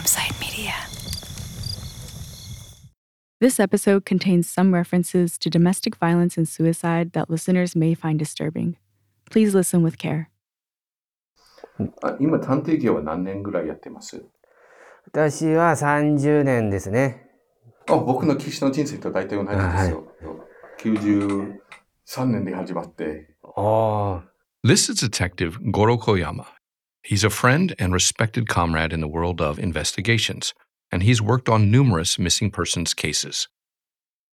Campside Media. This episode contains some references to domestic violence and suicide that listeners may find disturbing. Please listen with care. あ今、探偵業は何年ぐらいやってます私は30年ですね。あ僕の棋士の人生と大体同じですよ。93年で始まって。ああ。This is Detective Gorokoyama. He's a friend and respected comrade in the world of investigations, and he's worked on numerous missing persons cases.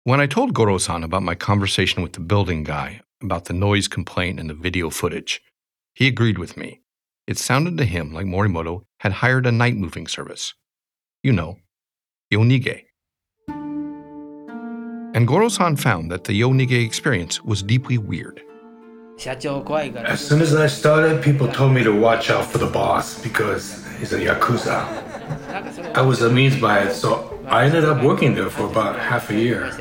When I told Goro san about my conversation with the building guy about the noise complaint and the video footage, he agreed with me. It sounded to him like Morimoto had hired a night moving service. You know, Yonige. And Goro san found that the Yonige experience was deeply weird. As soon as I started, people told me to watch out for the boss because he's a yakuza. I was amused by it, so I ended up working there for about half a year.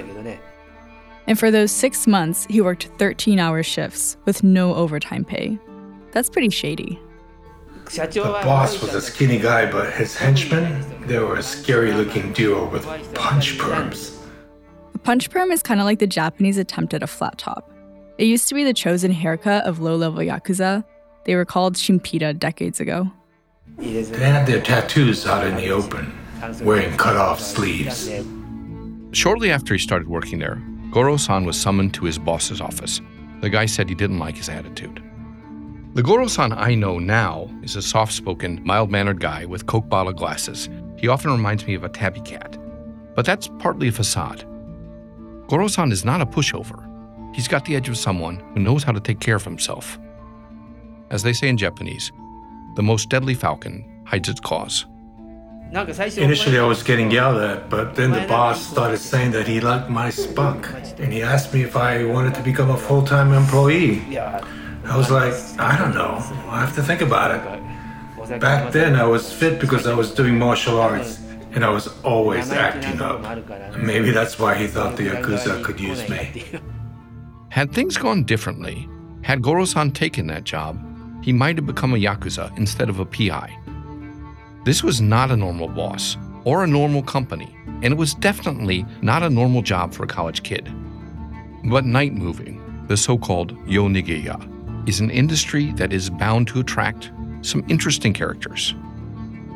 And for those six months, he worked 13 hour shifts with no overtime pay. That's pretty shady. The boss was a skinny guy, but his henchmen, they were a scary looking duo with punch perms. A punch perm is kind of like the Japanese attempt at a flat top. It used to be the chosen haircut of low level Yakuza. They were called Chinpira decades ago. They had their tattoos out in the open, wearing cut off sleeves. Shortly after he started working there, Goro san was summoned to his boss's office. The guy said he didn't like his attitude. The Goro san I know now is a soft spoken, mild mannered guy with Coke bottle glasses. He often reminds me of a tabby cat. But that's partly a facade. Goro san is not a pushover. He's got the edge of someone who knows how to take care of himself. As they say in Japanese, the most deadly falcon hides its claws. Initially, I was getting yelled at, but then the boss started saying that he liked my spunk, and he asked me if I wanted to become a full time employee. I was like, I don't know. I have to think about it. Back then, I was fit because I was doing martial arts, and I was always acting up. Maybe that's why he thought the Yakuza could use me. Had things gone differently, had Goro san taken that job, he might have become a Yakuza instead of a PI. This was not a normal boss or a normal company, and it was definitely not a normal job for a college kid. But night moving, the so called Yonigeya, is an industry that is bound to attract some interesting characters,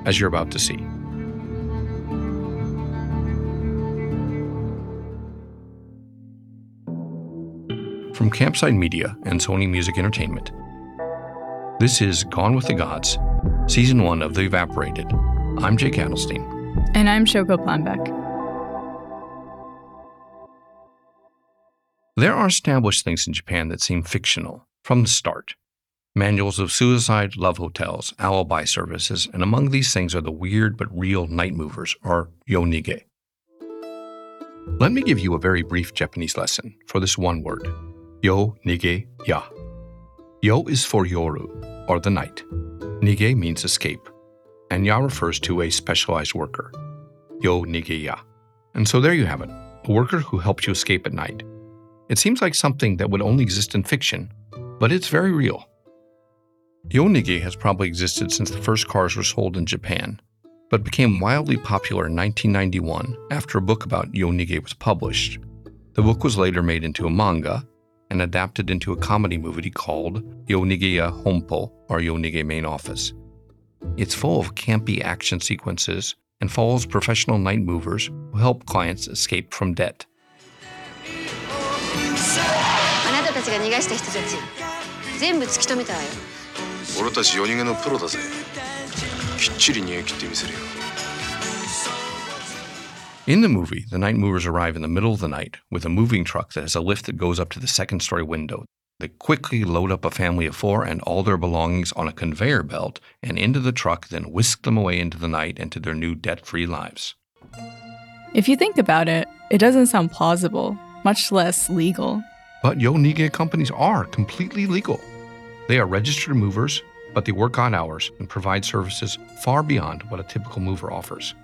as you're about to see. From Campside Media and Sony Music Entertainment, this is Gone with the Gods, Season 1 of The Evaporated. I'm Jake Adelstein. And I'm Shoko Plambeck. There are established things in Japan that seem fictional from the start. Manuals of suicide, love hotels, alibi services, and among these things are the weird but real night movers, or yonige. Let me give you a very brief Japanese lesson for this one word yo nige ya. Yo is for yoru, or the night. Nige means escape, and ya refers to a specialized worker. Yo nige ya. And so there you have it a worker who helps you escape at night. It seems like something that would only exist in fiction, but it's very real. Yonige has probably existed since the first cars were sold in Japan, but became wildly popular in 1991 after a book about Yonige was published. The book was later made into a manga and adapted into a comedy movie called Yonigeya Hompo, or Yonige Main Office. It's full of campy action sequences and follows professional night movers who help clients escape from debt. あなたたちが逃がした人たち全部突き止めたわよ俺たち夜逃げのプロだぜきっちり逃げ切ってみせるよ In the movie, the night movers arrive in the middle of the night with a moving truck that has a lift that goes up to the second story window. They quickly load up a family of four and all their belongings on a conveyor belt and into the truck, then whisk them away into the night and to their new debt free lives. If you think about it, it doesn't sound plausible, much less legal. But Yonige companies are completely legal. They are registered movers, but they work odd hours and provide services far beyond what a typical mover offers.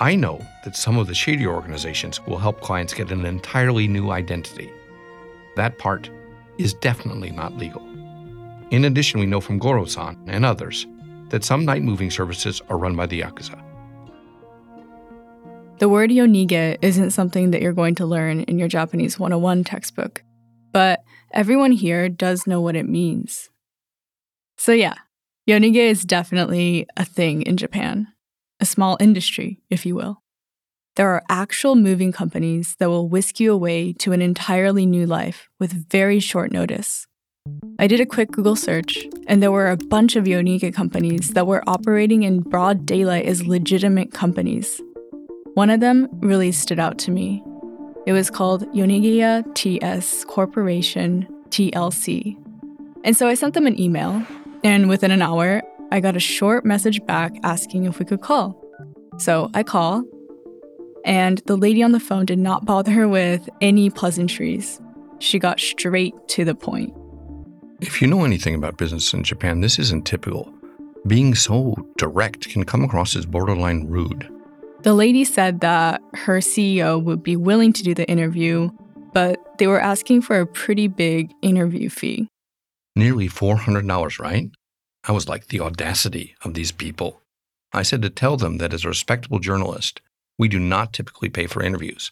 I know that some of the shady organizations will help clients get an entirely new identity. That part is definitely not legal. In addition, we know from Goro san and others that some night moving services are run by the Yakuza. The word yonige isn't something that you're going to learn in your Japanese 101 textbook, but everyone here does know what it means. So, yeah, yonige is definitely a thing in Japan, a small industry, if you will. There are actual moving companies that will whisk you away to an entirely new life with very short notice. I did a quick Google search, and there were a bunch of Yonige companies that were operating in broad daylight as legitimate companies. One of them really stood out to me. It was called Yonigeya TS Corporation TLC. And so I sent them an email, and within an hour, I got a short message back asking if we could call. So I call, and the lady on the phone did not bother her with any pleasantries. She got straight to the point. If you know anything about business in Japan, this isn't typical. Being so direct can come across as borderline rude. The lady said that her CEO would be willing to do the interview, but they were asking for a pretty big interview fee. Nearly $400, right? I was like, the audacity of these people. I said to tell them that as a respectable journalist, we do not typically pay for interviews.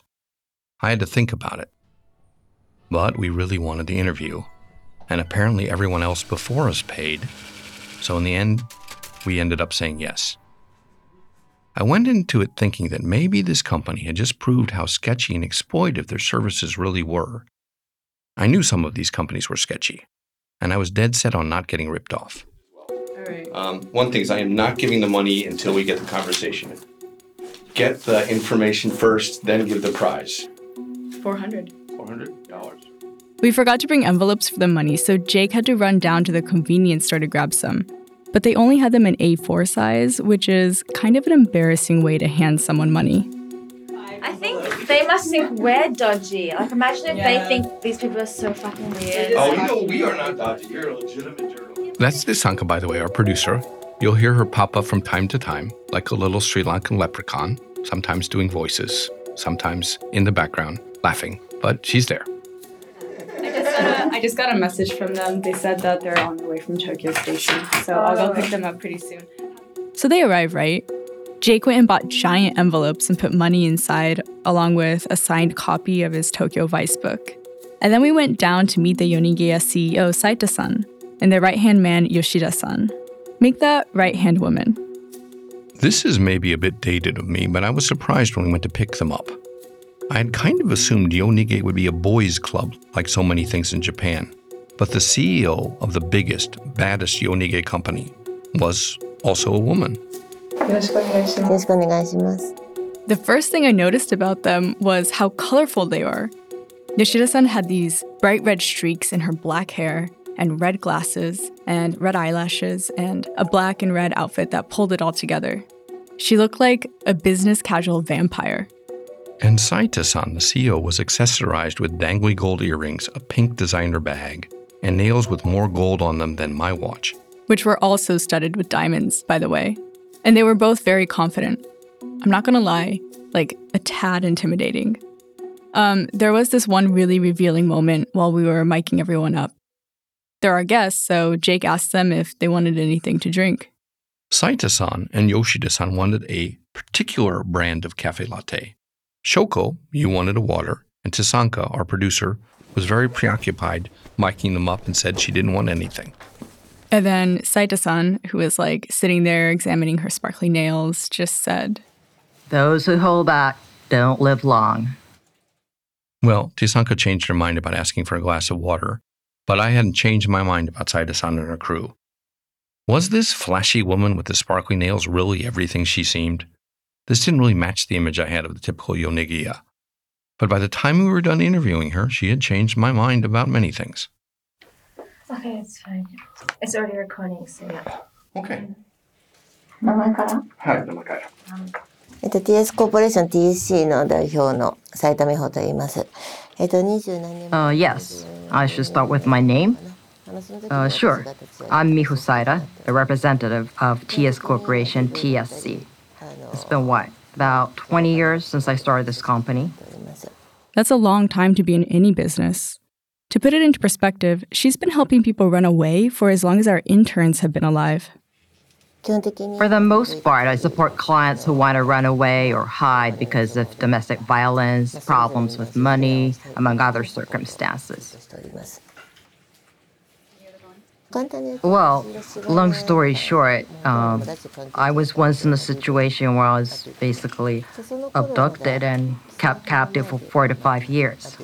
I had to think about it. But we really wanted the interview, and apparently everyone else before us paid. So in the end, we ended up saying yes. I went into it thinking that maybe this company had just proved how sketchy and exploitive their services really were. I knew some of these companies were sketchy, and I was dead set on not getting ripped off. Um, one thing is, I am not giving the money until we get the conversation. Get the information first, then give the prize. 400. $400. We forgot to bring envelopes for the money, so Jake had to run down to the convenience store to grab some. But they only had them in A4 size, which is kind of an embarrassing way to hand someone money. I think they must think we're dodgy. Like, imagine if they think these people are so fucking weird. Oh, you know, we are not dodgy. You're a legitimate journalist. That's Nisanka, by the way, our producer. You'll hear her pop up from time to time, like a little Sri Lankan leprechaun, sometimes doing voices, sometimes in the background, laughing. But she's there. I just got a message from them. They said that they're on the way from Tokyo Station, so I'll go pick them up pretty soon. So they arrive, right? Jake went and bought giant envelopes and put money inside, along with a signed copy of his Tokyo Vice book. And then we went down to meet the Yonigeya CEO, Saita san, and their right hand man, Yoshida san. Make that right hand woman. This is maybe a bit dated of me, but I was surprised when we went to pick them up. I had kind of assumed Yonige would be a boys' club, like so many things in Japan. But the CEO of the biggest, baddest Yonige company was also a woman. The first thing I noticed about them was how colorful they are. Yoshida san had these bright red streaks in her black hair, and red glasses, and red eyelashes, and a black and red outfit that pulled it all together. She looked like a business casual vampire. And Saita san, the CEO, was accessorized with dangly gold earrings, a pink designer bag, and nails with more gold on them than my watch. which were also studded with diamonds, by the way. And they were both very confident. I'm not gonna lie, like a tad intimidating. Um, there was this one really revealing moment while we were miking everyone up. They're our guests, so Jake asked them if they wanted anything to drink. Saita san and Yoshida san wanted a particular brand of cafe latte. Shoko, you wanted a water, and Nisanka, our producer, was very preoccupied, miking them up and said she didn't want anything. And then Saita-san, who was like sitting there examining her sparkly nails, just said, Those who hold back don't live long. Well, Nisanka changed her mind about asking for a glass of water, but I hadn't changed my mind about Saita-san and her crew. Was this flashy woman with the sparkly nails really everything she seemed? This didn't really match the image I had of the typical Yonigeya. But by the time we were done interviewing her, she had changed my mind about many things. Okay, it's fine. It's already recording, so yeah. Okay. 名前からはい、名前から。えっと、TS コーポレーション TSC の代表の埼玉美穂と言います。えっと、27年 Uh, yes, I should start with my name. Uh, sure. I'm Miho Saita, the representative of TS Corporation TSC. It's been what? About 20 years since I started this company. That's a long time to be in any business. To put it into perspective, she's been helping people run away for as long as our interns have been alive. For the most part, I support clients who want to run away or hide because of domestic violence, problems with money, among other circumstances. Well, long story short, um, I was once in a situation where I was basically abducted and kept captive for four to five years.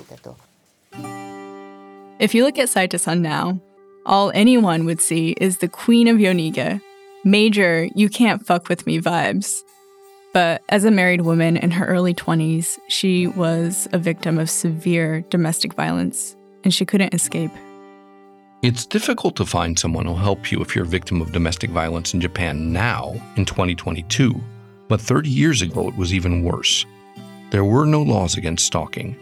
If you look at Saita-san now, all anyone would see is the queen of Yonige, major you can't fuck with me vibes. But as a married woman in her early 20s, she was a victim of severe domestic violence and she couldn't escape. It's difficult to find someone who'll help you if you're a victim of domestic violence in Japan now, in 2022. But 30 years ago, it was even worse. There were no laws against stalking.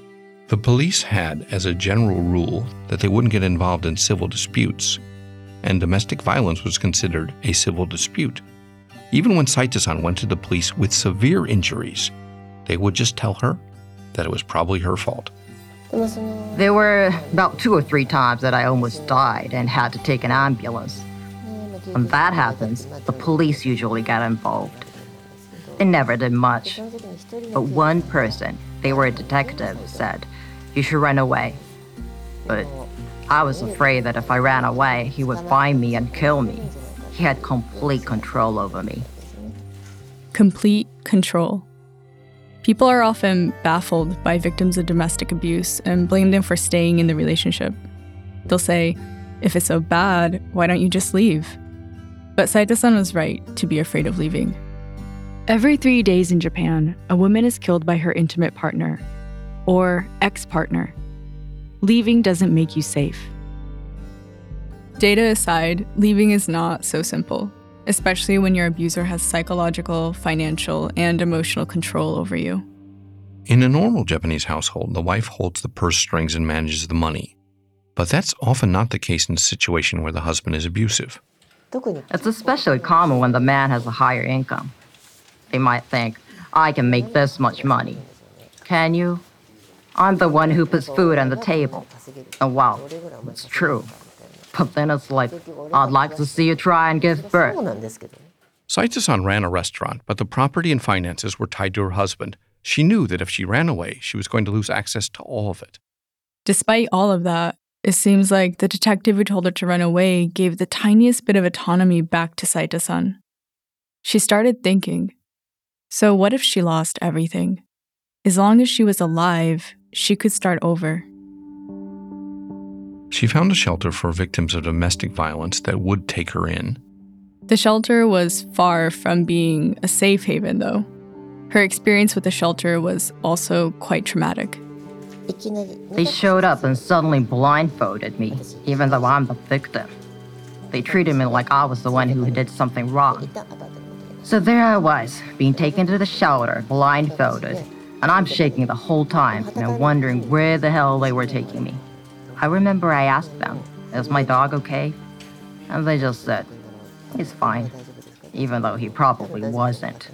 The police had, as a general rule, that they wouldn't get involved in civil disputes, and domestic violence was considered a civil dispute. Even when Saita-san went to the police with severe injuries, they would just tell her that it was probably her fault. There were about two or three times that I almost died and had to take an ambulance. When that happens, the police usually get involved. They never did much. But one person, they were a detective, said, You should run away. But I was afraid that if I ran away, he would find me and kill me. He had complete control over me. Complete control. People are often baffled by victims of domestic abuse and blame them for staying in the relationship. They'll say, if it's so bad, why don't you just leave? But Saita-san was right to be afraid of leaving. Every three days in Japan, a woman is killed by her intimate partner or ex partner. Leaving doesn't make you safe. Data aside, leaving is not so simple, especially when your abuser has psychological, financial, and emotional control over you. In a normal Japanese household, the wife holds the purse strings and manages the money. But that's often not the case in a situation where the husband is abusive. It's especially common when the man has a higher income. They might think, I can make this much money. Can you? I'm the one who puts food on the table. And wow, it's true. But then it's like, I'd like to see you try and give birth. Saita-san ran a restaurant, but the property and finances were tied to her husband. She knew that if she ran away, she was going to lose access to all of it. Despite all of that, it seems like the detective who told her to run away gave the tiniest bit of autonomy back to Saita-san. She started thinking, so what if she lost everything? As long as she was alive, she could start over. She found a shelter for victims of domestic violence that would take her in. The shelter was far from being a safe haven, though. Her experience with the shelter was also quite traumatic. They showed up and suddenly blindfolded me, even though I'm the victim. They treated me like I was the one who did something wrong. So there I was, being taken to the shelter, blindfolded, and I'm shaking the whole time, you know, wondering where the hell they were taking me. I remember I asked them, Is my dog okay? And they just said, He's fine, even though he probably wasn't.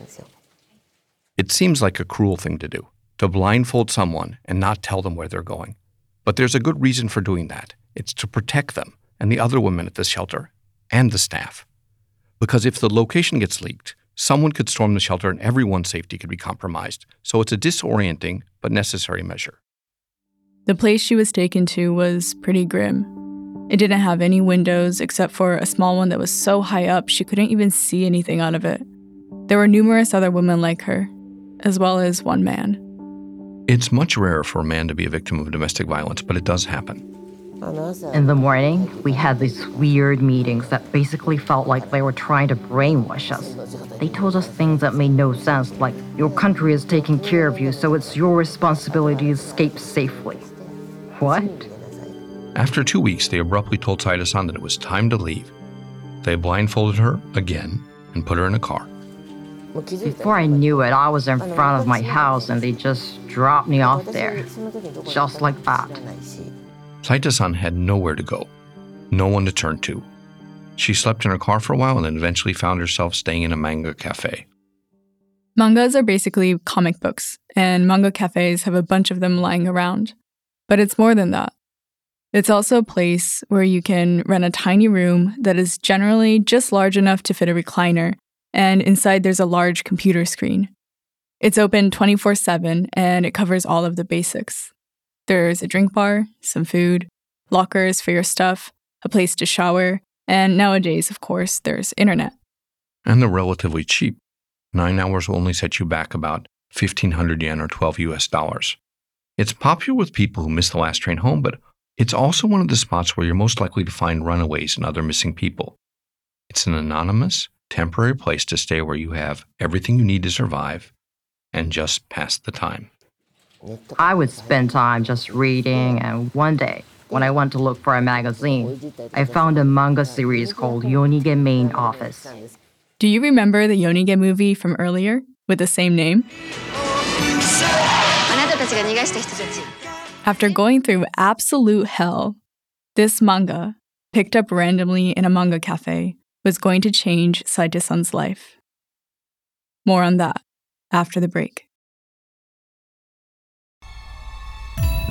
It seems like a cruel thing to do to blindfold someone and not tell them where they're going. But there's a good reason for doing that it's to protect them and the other women at the shelter and the staff. Because if the location gets leaked, someone could storm the shelter and everyone's safety could be compromised. So it's a disorienting but necessary measure. The place she was taken to was pretty grim. It didn't have any windows except for a small one that was so high up she couldn't even see anything out of it. There were numerous other women like her, as well as one man. It's much rarer for a man to be a victim of domestic violence, but it does happen. In the morning, we had these weird meetings that basically felt like they were trying to brainwash us. They told us things that made no sense, like, your country is taking care of you, so it's your responsibility to escape safely. What? After two weeks, they abruptly told Saita-san that it was time to leave. They blindfolded her again and put her in a car. Before I knew it, I was in front of my house and they just dropped me off there. Just like that. Saita-san had nowhere to go, no one to turn to. She slept in her car for a while and then eventually found herself staying in a manga cafe. Mangas are basically comic books, and manga cafes have a bunch of them lying around. But it's more than that. It's also a place where you can rent a tiny room that is generally just large enough to fit a recliner, and inside there's a large computer screen. It's open 24 7 and it covers all of the basics. There's a drink bar, some food, lockers for your stuff, a place to shower, and nowadays, of course, there's internet. And they're relatively cheap. Nine hours will only set you back about 1500 yen or 12 US dollars. It's popular with people who miss the last train home, but it's also one of the spots where you're most likely to find runaways and other missing people. It's an anonymous, temporary place to stay where you have everything you need to survive and just pass the time. I would spend time just reading, and one day, when I went to look for a magazine, I found a manga series called Yonige Main Office. Do you remember the Yonige movie from earlier with the same name? After going through absolute hell, this manga, picked up randomly in a manga cafe, was going to change Saita-san's life. More on that after the break.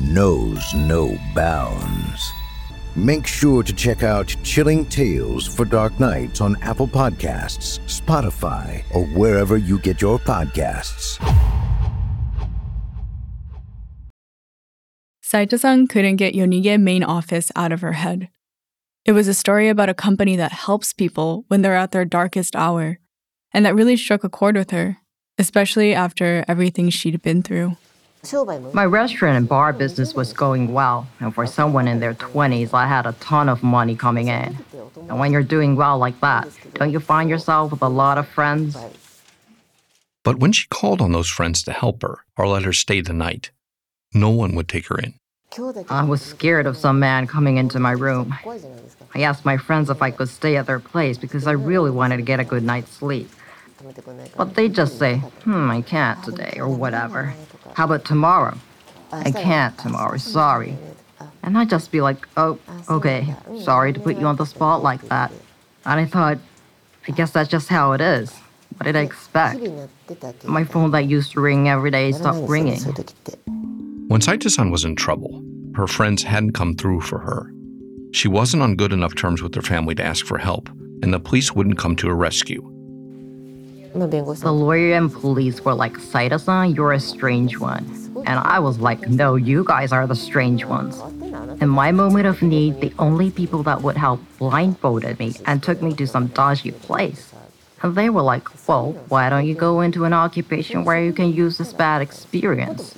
knows no bounds. Make sure to check out Chilling Tales for Dark Nights on Apple Podcasts, Spotify, or wherever you get your podcasts. Saita-san couldn't get Yonige main office out of her head. It was a story about a company that helps people when they're at their darkest hour, and that really struck a chord with her, especially after everything she'd been through. My restaurant and bar business was going well, and for someone in their 20s, I had a ton of money coming in. And when you're doing well like that, don't you find yourself with a lot of friends? But when she called on those friends to help her or let her stay the night, no one would take her in. I was scared of some man coming into my room. I asked my friends if I could stay at their place because I really wanted to get a good night's sleep. But they just say, hmm, I can't today, or whatever. How about tomorrow? I can't tomorrow, sorry. And I'd just be like, oh, okay, sorry to put you on the spot like that. And I thought, I guess that's just how it is. What did I expect? My phone that used to ring every day stopped ringing. When Saita-san was in trouble, her friends hadn't come through for her. She wasn't on good enough terms with her family to ask for help, and the police wouldn't come to her rescue. The lawyer and police were like, Saita-san, you're a strange one. And I was like, no, you guys are the strange ones. In my moment of need, the only people that would help blindfolded me and took me to some dodgy place. And they were like, well, why don't you go into an occupation where you can use this bad experience?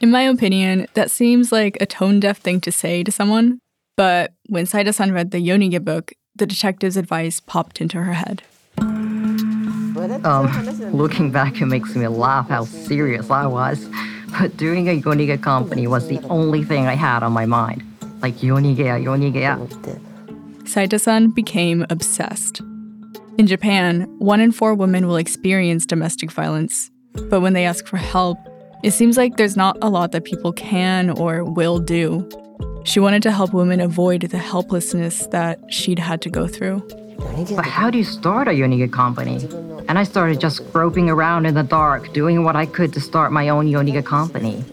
In my opinion, that seems like a tone deaf thing to say to someone, but when Saita san read the Yonige book, the detective's advice popped into her head. Um, looking back, it makes me laugh how serious I was. But doing a Yonige company was the only thing I had on my mind. Like, Yonige, Yonige. Saita san became obsessed. In Japan, one in four women will experience domestic violence, but when they ask for help, it seems like there's not a lot that people can or will do. She wanted to help women avoid the helplessness that she'd had to go through. But how do you start a Yonige company? And I started just groping around in the dark, doing what I could to start my own Yonige company.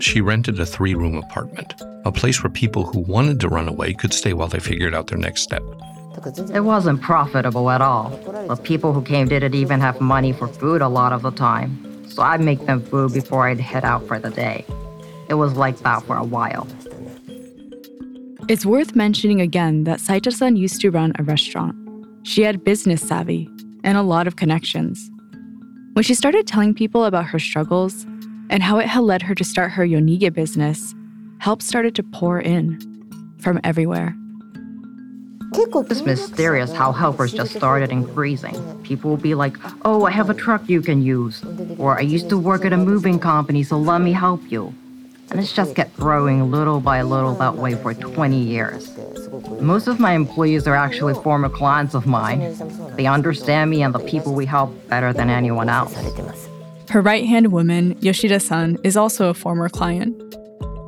She rented a three room apartment, a place where people who wanted to run away could stay while they figured out their next step. It wasn't profitable at all. The people who came didn't even have money for food a lot of the time. So I'd make them food before I'd head out for the day. It was like that for a while. It's worth mentioning again that Saita san used to run a restaurant. She had business savvy and a lot of connections. When she started telling people about her struggles and how it had led her to start her Yonige business, help started to pour in from everywhere. It's mysterious how helpers just started increasing. People will be like, oh, I have a truck you can use. Or I used to work at a moving company, so let me help you. And it's just kept growing little by little that way for 20 years. Most of my employees are actually former clients of mine. They understand me and the people we help better than anyone else. Her right hand woman, Yoshida san, is also a former client.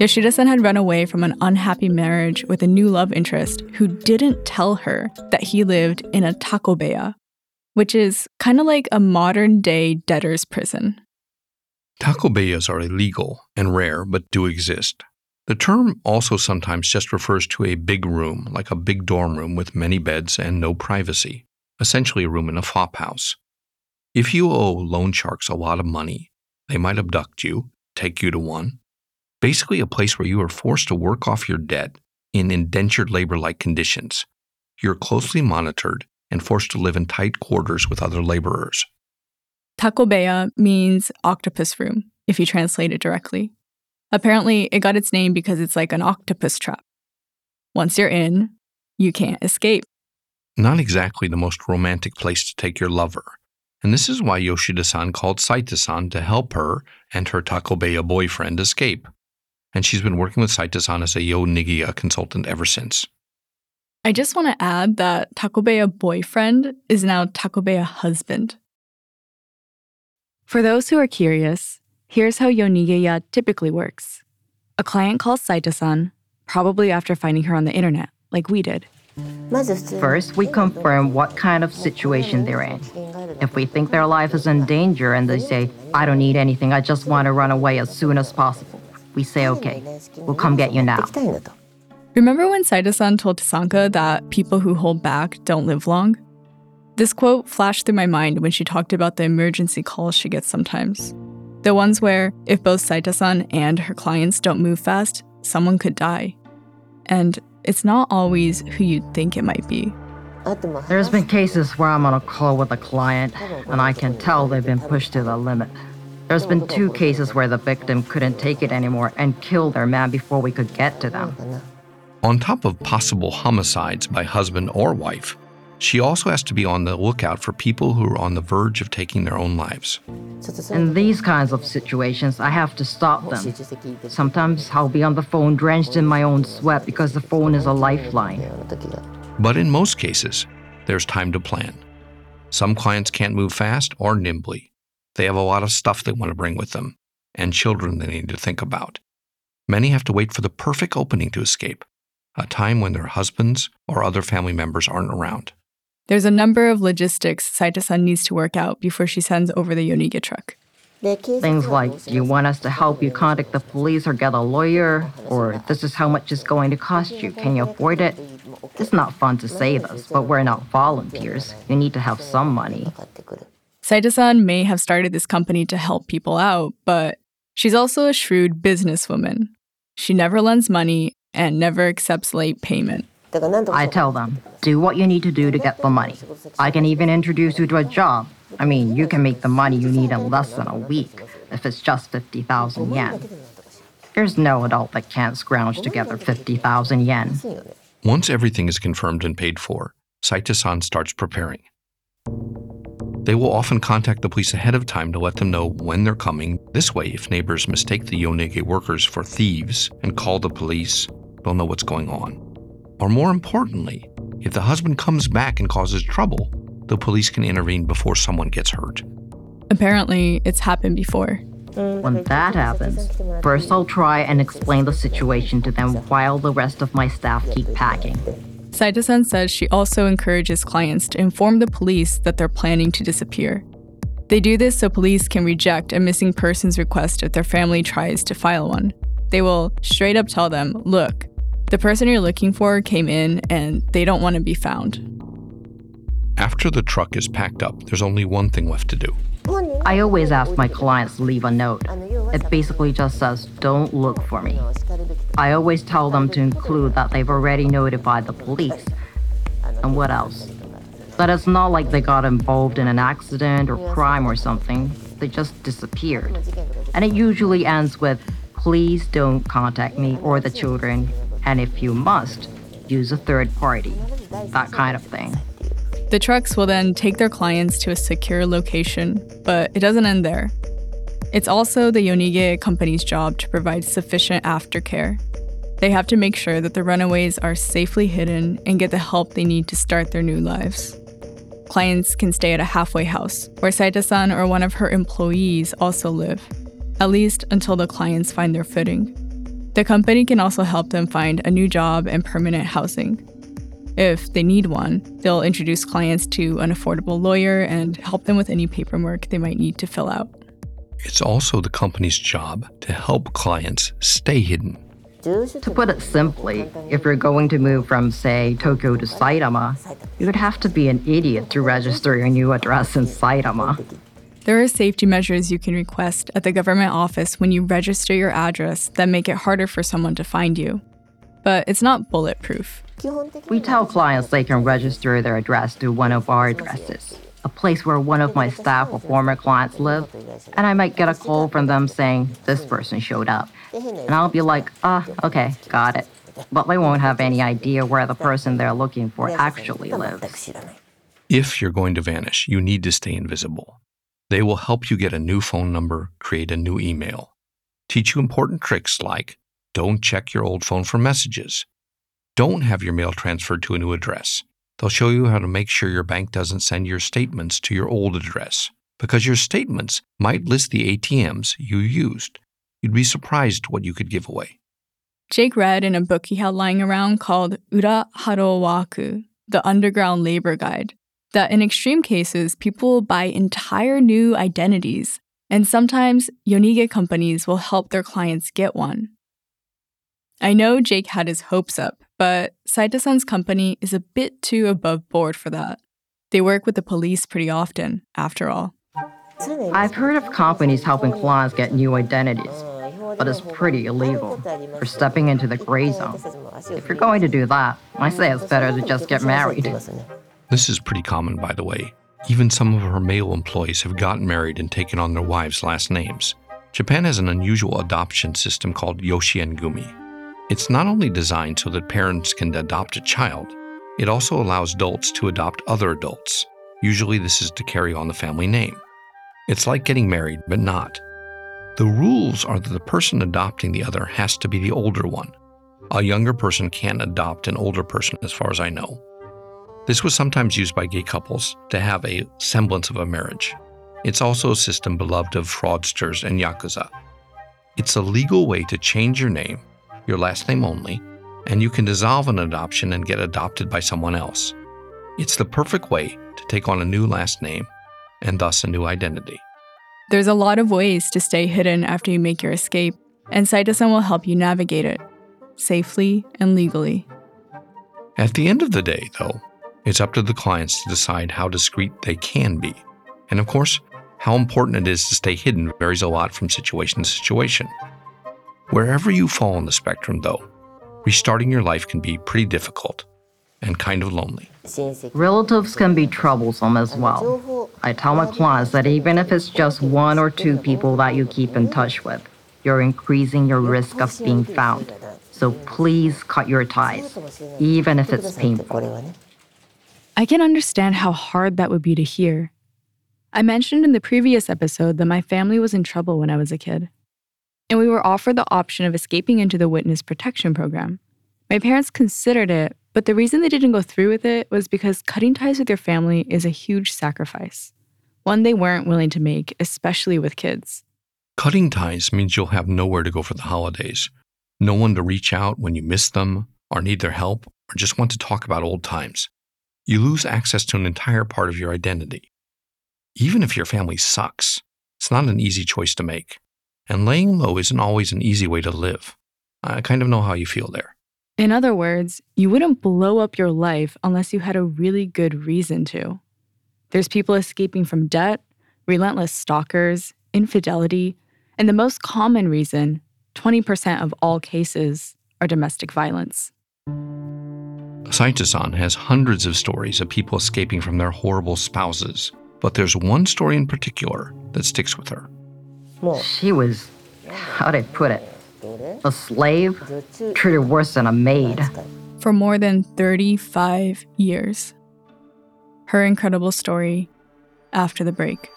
Yoshida san had run away from an unhappy marriage with a new love interest who didn't tell her that he lived in a takobeya, which is kind of like a modern day debtor's prison. Takobeyas are illegal and rare, but do exist. The term also sometimes just refers to a big room, like a big dorm room with many beds and no privacy, essentially a room in a flop house. If you owe loan sharks a lot of money, they might abduct you, take you to one. Basically, a place where you are forced to work off your debt in indentured labor like conditions. You're closely monitored and forced to live in tight quarters with other laborers. Takobeya means octopus room, if you translate it directly. Apparently, it got its name because it's like an octopus trap. Once you're in, you can't escape. Not exactly the most romantic place to take your lover. And this is why Yoshida san called Saita san to help her and her Takobeya boyfriend escape. And she's been working with Saita san as a Yo Nigeya consultant ever since. I just want to add that Takobeya boyfriend is now Takobeya husband. For those who are curious, here's how Yonigeya typically works. A client calls Saita-san, probably after finding her on the internet, like we did. First, we confirm what kind of situation they're in. If we think their life is in danger and they say, I don't need anything, I just want to run away as soon as possible, we say, okay, we'll come get you now. Remember when Saita-san told Nisanka that people who hold back don't live long? This quote flashed through my mind when she talked about the emergency calls she gets sometimes. The ones where, if both Saita-san and her clients don't move fast, someone could die. And it's not always who you'd think it might be. There's been cases where I'm on a call with a client, and I can tell they've been pushed to the limit. There's been two cases where the victim couldn't take it anymore and killed their man before we could get to them. On top of possible homicides by husband or wife, she also has to be on the lookout for people who are on the verge of taking their own lives. In these kinds of situations, I have to stop them. Sometimes I'll be on the phone drenched in my own sweat because the phone is a lifeline. But in most cases, there's time to plan. Some clients can't move fast or nimbly. They have a lot of stuff they want to bring with them, and children they need to think about. Many have to wait for the perfect opening to escape, a time when their husbands or other family members aren't around. There's a number of logistics Saita-san needs to work out before she sends over the Yonige truck. Things like, do you want us to help you contact the police or get a lawyer? Or this is how much it's going to cost you. Can you afford it? It's not fun to say this, but we're not volunteers. You need to have some money. Saita-san may have started this company to help people out, but she's also a shrewd businesswoman. She never lends money and never accepts late payment. I tell them, do what you need to do to get the money. I can even introduce you to a job. I mean, you can make the money you need in less than a week if it's just 50,000 yen. There's no adult that can't scrounge together 50,000 yen. Once everything is confirmed and paid for, Saita-san starts preparing. They will often contact the police ahead of time to let them know when they're coming. This way, if neighbors mistake the Yonige workers for thieves and call the police, they'll know what's going on. Or more importantly, if the husband comes back and causes trouble, the police can intervene before someone gets hurt. Apparently, it's happened before. When that happens, first I'll try and explain the situation to them while the rest of my staff keep packing. Saita-san says she also encourages clients to inform the police that they're planning to disappear. They do this so police can reject a missing persons request if their family tries to file one. They will straight up tell them, look, the person you're looking for came in and they don't want to be found. After the truck is packed up, there's only one thing left to do. I always ask my clients to leave a note. It basically just says, don't look for me. I always tell them to include that they've already notified the police. And what else? That it's not like they got involved in an accident or crime or something. They just disappeared. And it usually ends with, please don't contact me or the children. And if you must, use a third party. That kind of thing. The trucks will then take their clients to a secure location, but it doesn't end there. It's also the Yonige company's job to provide sufficient aftercare. They have to make sure that the runaways are safely hidden and get the help they need to start their new lives. Clients can stay at a halfway house, where Saita-san or one of her employees also live, at least until the clients find their footing. The company can also help them find a new job and permanent housing. If they need one, they'll introduce clients to an affordable lawyer and help them with any paperwork they might need to fill out. It's also the company's job to help clients stay hidden. To put it simply, if you're going to move from, say, Tokyo to Saitama, you would have to be an idiot to register your new address in Saitama. There are safety measures you can request at the government office when you register your address that make it harder for someone to find you. But it's not bulletproof. We tell clients they can register their address to one of our addresses, a place where one of my staff or former clients live, and I might get a call from them saying this person showed up. And I'll be like, ah, okay, got it. But they won't have any idea where the person they're looking for actually lives. If you're going to vanish, you need to stay invisible. They will help you get a new phone number, create a new email, teach you important tricks like don't check your old phone for messages, don't have your mail transferred to a new address. They'll show you how to make sure your bank doesn't send your statements to your old address because your statements might list the ATMs you used. You'd be surprised what you could give away. Jake read in a book he had lying around called Ura Haro Waku, the Underground Labor Guide, that in extreme cases, people buy entire new identities, and sometimes Yonige companies will help their clients get one. I know Jake had his hopes up, but Saita-san's company is a bit too above board for that. They work with the police pretty often, after all. I've heard of companies helping clients get new identities, but it's pretty illegal for stepping into the gray zone. If you're going to do that, I say it's better to just get married. This is pretty common, by the way. Even some of her male employees have gotten married and taken on their wives' last names. Japan has an unusual adoption system called Yoshiengumi. It's not only designed so that parents can adopt a child, it also allows adults to adopt other adults. Usually, this is to carry on the family name. It's like getting married, but not. The rules are that the person adopting the other has to be the older one. A younger person can't adopt an older person, as far as I know. This was sometimes used by gay couples to have a semblance of a marriage. It's also a system beloved of fraudsters and yakuza. It's a legal way to change your name, your last name only, and you can dissolve an adoption and get adopted by someone else. It's the perfect way to take on a new last name and thus a new identity. There's a lot of ways to stay hidden after you make your escape, and Saita-san will help you navigate it safely and legally. At the end of the day, though, it's up to the clients to decide how discreet they can be. And of course, how important it is to stay hidden varies a lot from situation to situation. Wherever you fall on the spectrum, though, restarting your life can be pretty difficult and kind of lonely. Relatives can be troublesome as well. I tell my clients that even if it's just one or two people that you keep in touch with, you're increasing your risk of being found. So please cut your ties, even if it's painful. I can understand how hard that would be to hear. I mentioned in the previous episode that my family was in trouble when I was a kid, and we were offered the option of escaping into the witness protection program. My parents considered it, but the reason they didn't go through with it was because cutting ties with your family is a huge sacrifice, one they weren't willing to make, especially with kids. Cutting ties means you'll have nowhere to go for the holidays, no one to reach out when you miss them, or need their help, or just want to talk about old times. You lose access to an entire part of your identity. Even if your family sucks, it's not an easy choice to make. And laying low isn't always an easy way to live. I kind of know how you feel there. In other words, you wouldn't blow up your life unless you had a really good reason to. There's people escaping from debt, relentless stalkers, infidelity, and the most common reason 20% of all cases are domestic violence. Saita-san has hundreds of stories of people escaping from their horrible spouses, but there's one story in particular that sticks with her. She was, how'd I put it, a slave, treated worse than a maid. For more than 35 years. Her incredible story after the break.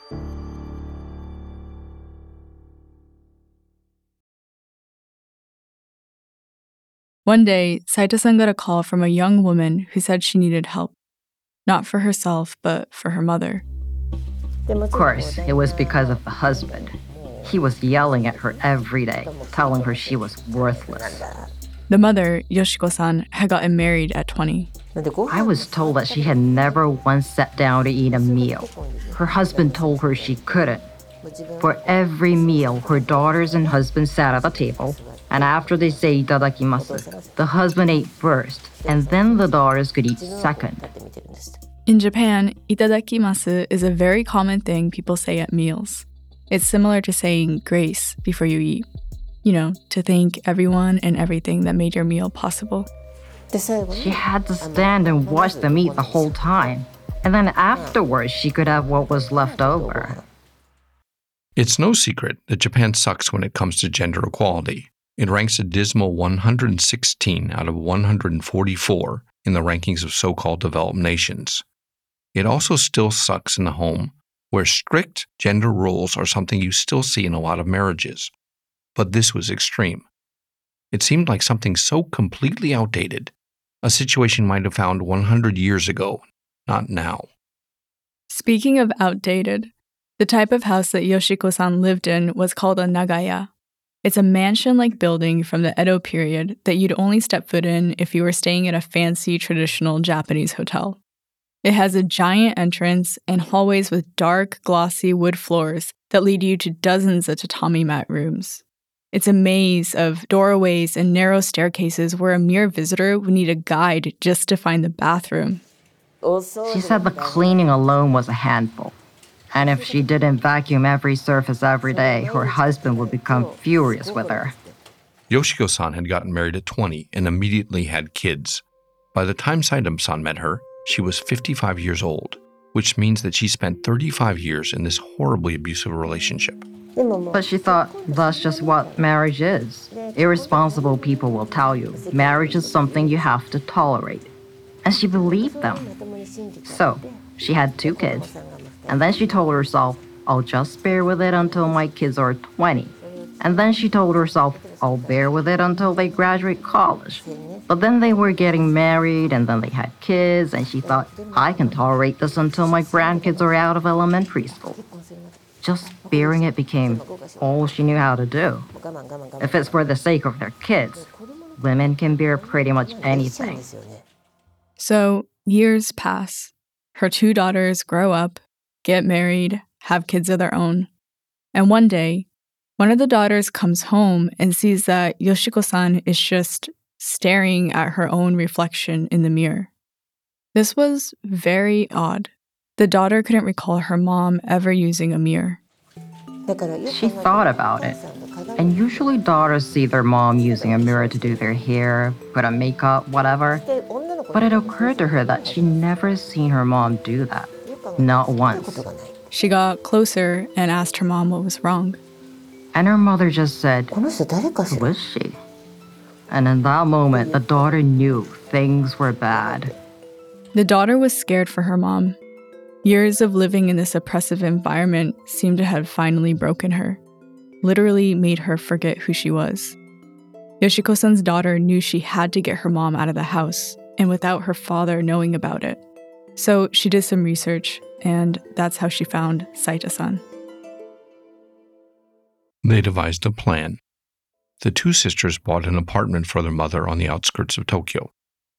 One day, Saita-san got a call from a young woman who said she needed help. Not for herself, but for her mother. Of course, it was because of the husband. He was yelling at her every day, telling her she was worthless. The mother, Yoshiko-san, had gotten married at 20. I was told that she had never once sat down to eat a meal. Her husband told her she couldn't. For every meal, her daughters and husband sat at the table, and after they say itadakimasu, the husband ate first, and then the daughters could eat second. In Japan, itadakimasu is a very common thing people say at meals. It's similar to saying grace before you eat. You know, to thank everyone and everything that made your meal possible. She had to stand and watch them eat the whole time. And then afterwards, she could have what was left over. It's no secret that Japan sucks when it comes to gender equality. It ranks a dismal 116 out of 144 in the rankings of so called developed nations. It also still sucks in the home, where strict gender roles are something you still see in a lot of marriages. But this was extreme. It seemed like something so completely outdated, a situation might have found 100 years ago, not now. Speaking of outdated, the type of house that Yoshiko san lived in was called a nagaya. It's a mansion like building from the Edo period that you'd only step foot in if you were staying at a fancy traditional Japanese hotel. It has a giant entrance and hallways with dark, glossy wood floors that lead you to dozens of tatami mat rooms. It's a maze of doorways and narrow staircases where a mere visitor would need a guide just to find the bathroom. She said the cleaning alone was a handful. And if she didn't vacuum every surface every day, her husband would become furious with her. Yoshiko san had gotten married at 20 and immediately had kids. By the time Saita san met her, she was 55 years old, which means that she spent 35 years in this horribly abusive relationship. But she thought that's just what marriage is. Irresponsible people will tell you marriage is something you have to tolerate. And she believed them. So, she had two kids. And then she told herself, I'll just bear with it until my kids are 20. And then she told herself, I'll bear with it until they graduate college. But then they were getting married and then they had kids, and she thought, I can tolerate this until my grandkids are out of elementary school. Just bearing it became all she knew how to do. If it's for the sake of their kids, women can bear pretty much anything. So, years pass. Her two daughters grow up, get married, have kids of their own. And one day, one of the daughters comes home and sees that Yoshiko san is just staring at her own reflection in the mirror. This was very odd. The daughter couldn't recall her mom ever using a mirror. She thought about it. And usually daughters see their mom using a mirror to do their hair, put on makeup, whatever. But it occurred to her that she never seen her mom do that. Not once. She got closer and asked her mom what was wrong. And her mother just said, Who is she? And in that moment, the daughter knew things were bad. The daughter was scared for her mom. Years of living in this oppressive environment seemed to have finally broken her, literally made her forget who she was. Yoshiko san's daughter knew she had to get her mom out of the house, and without her father knowing about it. So she did some research, and that's how she found Saita san. They devised a plan. The two sisters bought an apartment for their mother on the outskirts of Tokyo.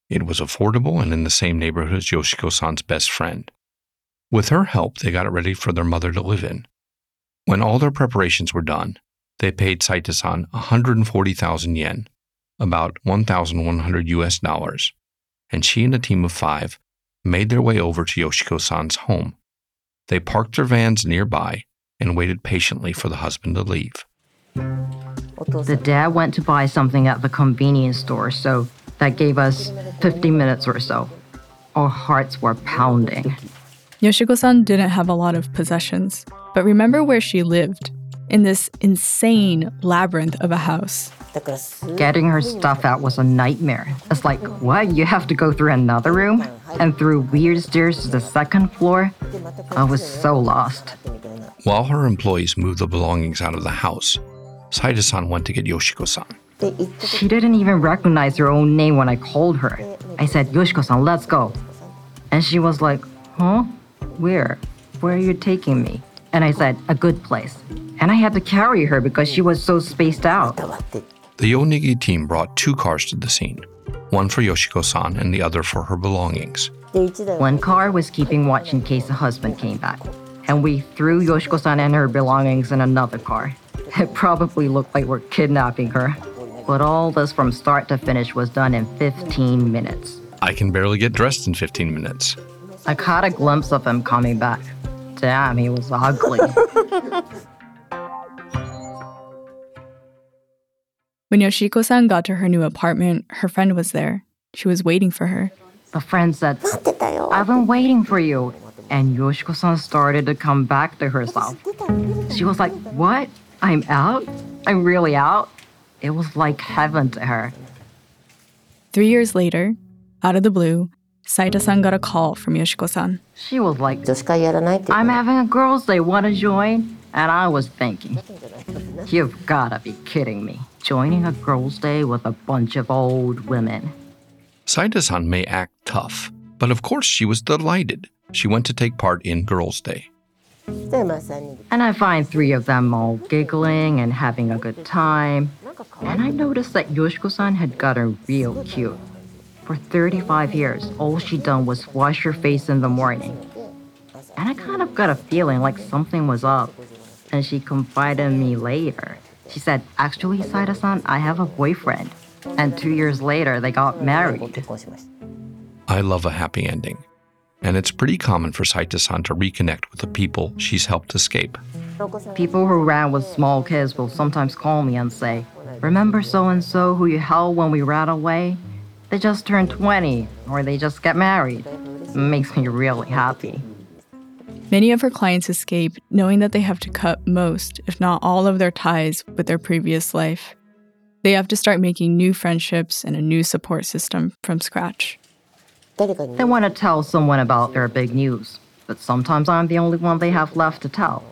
It was affordable and in the same neighborhood as Yoshiko san's best friend. With her help, they got it ready for their mother to live in. When all their preparations were done, they paid Saita san 140,000 yen, about 1,100 US dollars, and she and a team of five made their way over to Yoshiko san's home. They parked their vans nearby and waited patiently for the husband to leave. The dad went to buy something at the convenience store, so That gave us 15 minutes or so. Our hearts were pounding. Yoshiko san didn't have a lot of possessions, but remember where she lived in this insane labyrinth of a house. Getting her stuff out was a nightmare. It's like, what? You have to go through another room? And through weird stairs to the second floor? I was so lost. While her employees moved the belongings out of the house, Saita san went to get Yoshiko san. She didn't even recognize her own name when I called her. I said, Yoshiko san, let's go. And she was like, huh? Where? Where are you taking me? And I said, a good place. And I had to carry her because she was so spaced out. The Yonige team brought two cars to the scene one for Yoshiko san and the other for her belongings. One car was keeping watch in case the husband came back. And we threw Yoshiko san and her belongings in another car. It probably looked like we're kidnapping her. But all this from start to finish was done in 15 minutes. I can barely get dressed in 15 minutes. I caught a glimpse of him coming back. Damn, he was ugly. When Yoshiko san got to her new apartment, her friend was there. She was waiting for her. The friend said, I've been waiting for you. And Yoshiko san started to come back to herself. She was like, What? I'm out? I'm really out? It was like heaven to her. Three years later, out of the blue, Saita san got a call from Yoshiko san. She was like, I'm having a girls' day, want to join? And I was thinking, You've gotta be kidding me. Joining a girls' day with a bunch of old women. Saita san may act tough, but of course she was delighted. She went to take part in Girls' Day. And I find three of them all giggling and having a good time. And I noticed that Yoshiko san had gotten real cute. For 35 years, all she'd done was wash her face in the morning. And I kind of got a feeling like something was up. And she confided in me later. She said, Actually, Saita san, I have a boyfriend. And two years later, they got married. I love a happy ending. And it's pretty common for Saita san to reconnect with the people she's helped escape. People who ran with small kids will sometimes call me and say, Remember so and so who you held when we ran away? They just turned 20 or they just get married. It makes me really happy. Many of her clients escape knowing that they have to cut most, if not all, of their ties with their previous life. They have to start making new friendships and a new support system from scratch. They want to tell someone about their big news, but sometimes I'm the only one they have left to tell.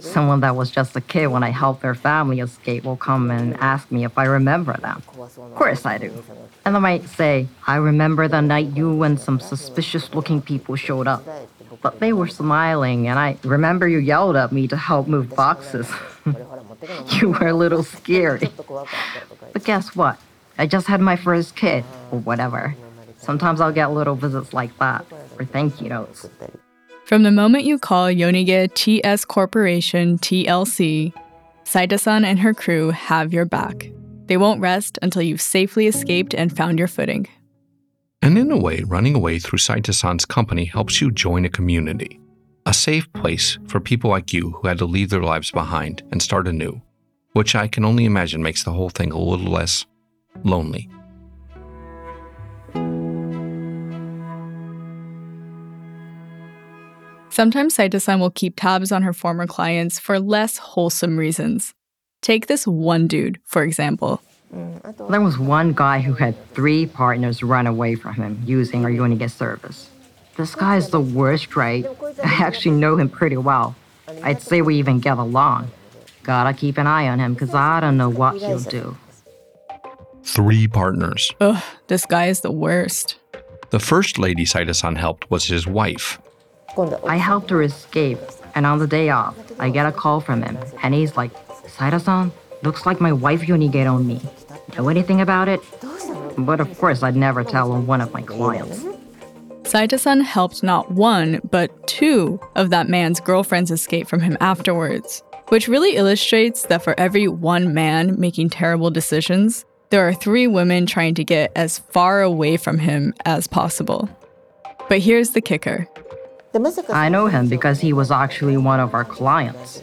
Someone that was just a kid when I helped their family escape will come and ask me if I remember them. Of course I do. And they might say, I remember the night you and some suspicious looking people showed up. But they were smiling, and I remember you yelled at me to help move boxes. you were a little scary. But guess what? I just had my first kid, or whatever. Sometimes I'll get little visits like that, or thank you notes. From the moment you call Yonige TS Corporation TLC, Saita-san and her crew have your back. They won't rest until you've safely escaped and found your footing. And in a way, running away through Saita san's company helps you join a community, a safe place for people like you who had to leave their lives behind and start anew, which I can only imagine makes the whole thing a little less lonely. Sometimes Saita-san will keep tabs on her former clients for less wholesome reasons. Take this one dude, for example. Mm, there was one guy who had three partners run away from him using our Yonige service. This guy is the worst, right? I actually know him pretty well. I'd say we even get along. Gotta keep an eye on him because I don't know what he'll do. Three partners. Ugh, this guy is the worst. The first lady Saita san helped was his wife. I helped her escape, and on the day off, I get a call from him, and he's like, Saita-san, looks like my wife Unigate on me. Know anything about it? But of course, I'd never tell on one of my clients. Saita-san helped not one, but two of that man's girlfriends escape from him afterwards, which really illustrates that for every one man making terrible decisions, there are three women trying to get as far away from him as possible. But here's the kicker I know him because he was actually one of our clients.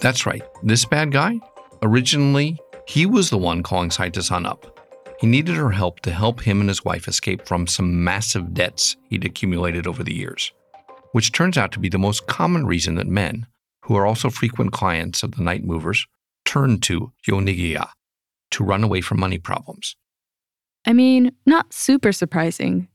That's right. This bad guy? Originally, he was the one calling Saita san up. He needed her help to help him and his wife escape from some massive debts he'd accumulated over the years, which turns out to be the most common reason that men, who are also frequent clients of the night movers, turn to Yonigeya to run away from money problems. I mean, not super surprising.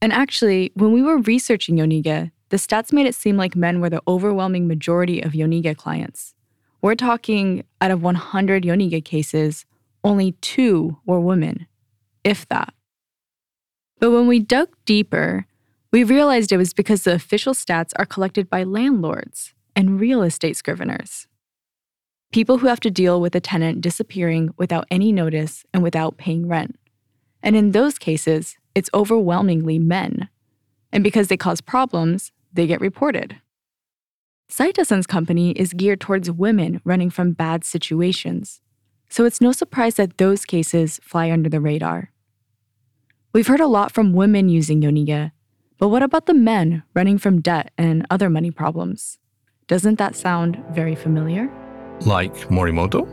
And actually, when we were researching Yonige, the stats made it seem like men were the overwhelming majority of Yonige clients. We're talking out of 100 Yonige cases, only two were women, if that. But when we dug deeper, we realized it was because the official stats are collected by landlords and real estate scriveners. People who have to deal with a tenant disappearing without any notice and without paying rent. And in those cases, it's overwhelmingly men. And because they cause problems, they get reported. Saita-san's company is geared towards women running from bad situations, so it's no surprise that those cases fly under the radar. We've heard a lot from women using Yonige, but what about the men running from debt and other money problems? Doesn't that sound very familiar? Like Morimoto?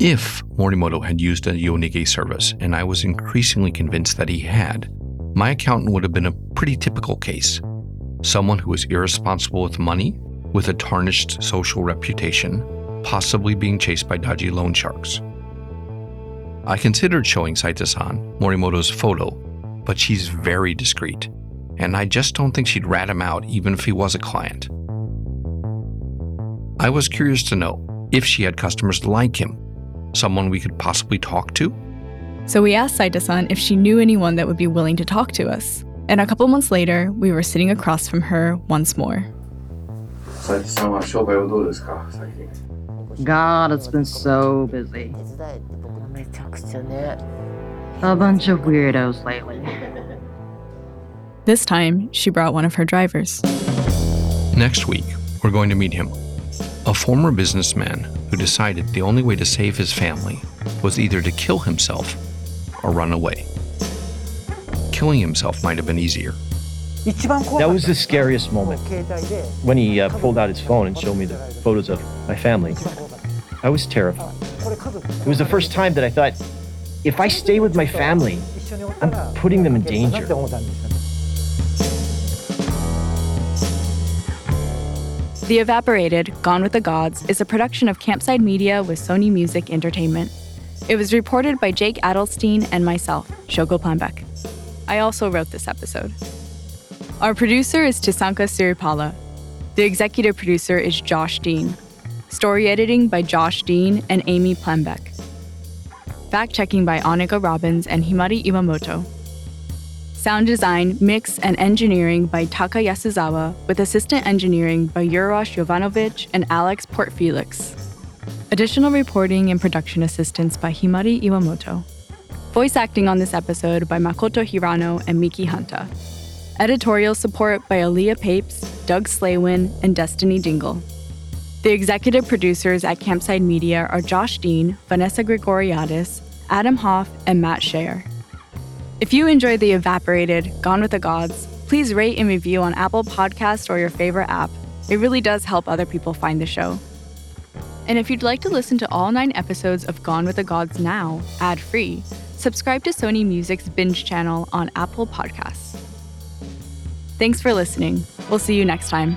If Morimoto had used a Yonige service, and I was increasingly convinced that he had, my accountant would have been a pretty typical case. Someone who is irresponsible with money, with a tarnished social reputation, possibly being chased by dodgy loan sharks. I considered showing Saita-san Morimoto's photo, but she's very discreet, and I just don't think she'd rat him out even if he was a client. I was curious to know if she had customers like him, someone we could possibly talk to. So we asked Saita-san if she knew anyone that would be willing to talk to us. And a couple months later, we were sitting across from her once more. God, it's been so busy. A bunch of weirdos lately. This time, she brought one of her drivers. Next week, we're going to meet him. A former businessman who decided the only way to save his family was either to kill himself or run away. Killing himself might have been easier. That was the scariest moment when he uh, pulled out his phone and showed me the photos of my family. I was terrified. It was the first time that I thought, if I stay with my family, I'm putting them in danger. The Evaporated, Gone with the Gods is a production of Campside Media with Sony Music Entertainment. It was reported by Jake Adelstein and myself, Shoko Plambeck. I also wrote this episode. Our producer is Nisanka Siripala. The executive producer is Josh Dean. Story editing by Josh Dean and Amy Plembeck. Fact checking by Anika Robbins and Himari Iwamoto. Sound design, mix, and engineering by Taka Yasuzawa, with assistant engineering by Urosh Jovanovic and Alex Portfelix. Additional reporting and production assistance by Himari Iwamoto. Voice acting on this episode by Makoto Hirano and Miki Hanta. Editorial support by Aaliyah Papes, Doug Slaywin, and Destiny Dingle. The executive producers at Campside Media are Josh Dean, Vanessa Gregoriadis, Adam Hoff, and Matt Scher. If you enjoyed The Evaporated, Gone with the Gods, please rate and review on Apple Podcasts or your favorite app. It really does help other people find the show. And if you'd like to listen to all nine episodes of Gone with the Gods now, ad free, subscribe to Sony Music's Binge channel on Apple Podcasts. Thanks for listening. We'll see you next time.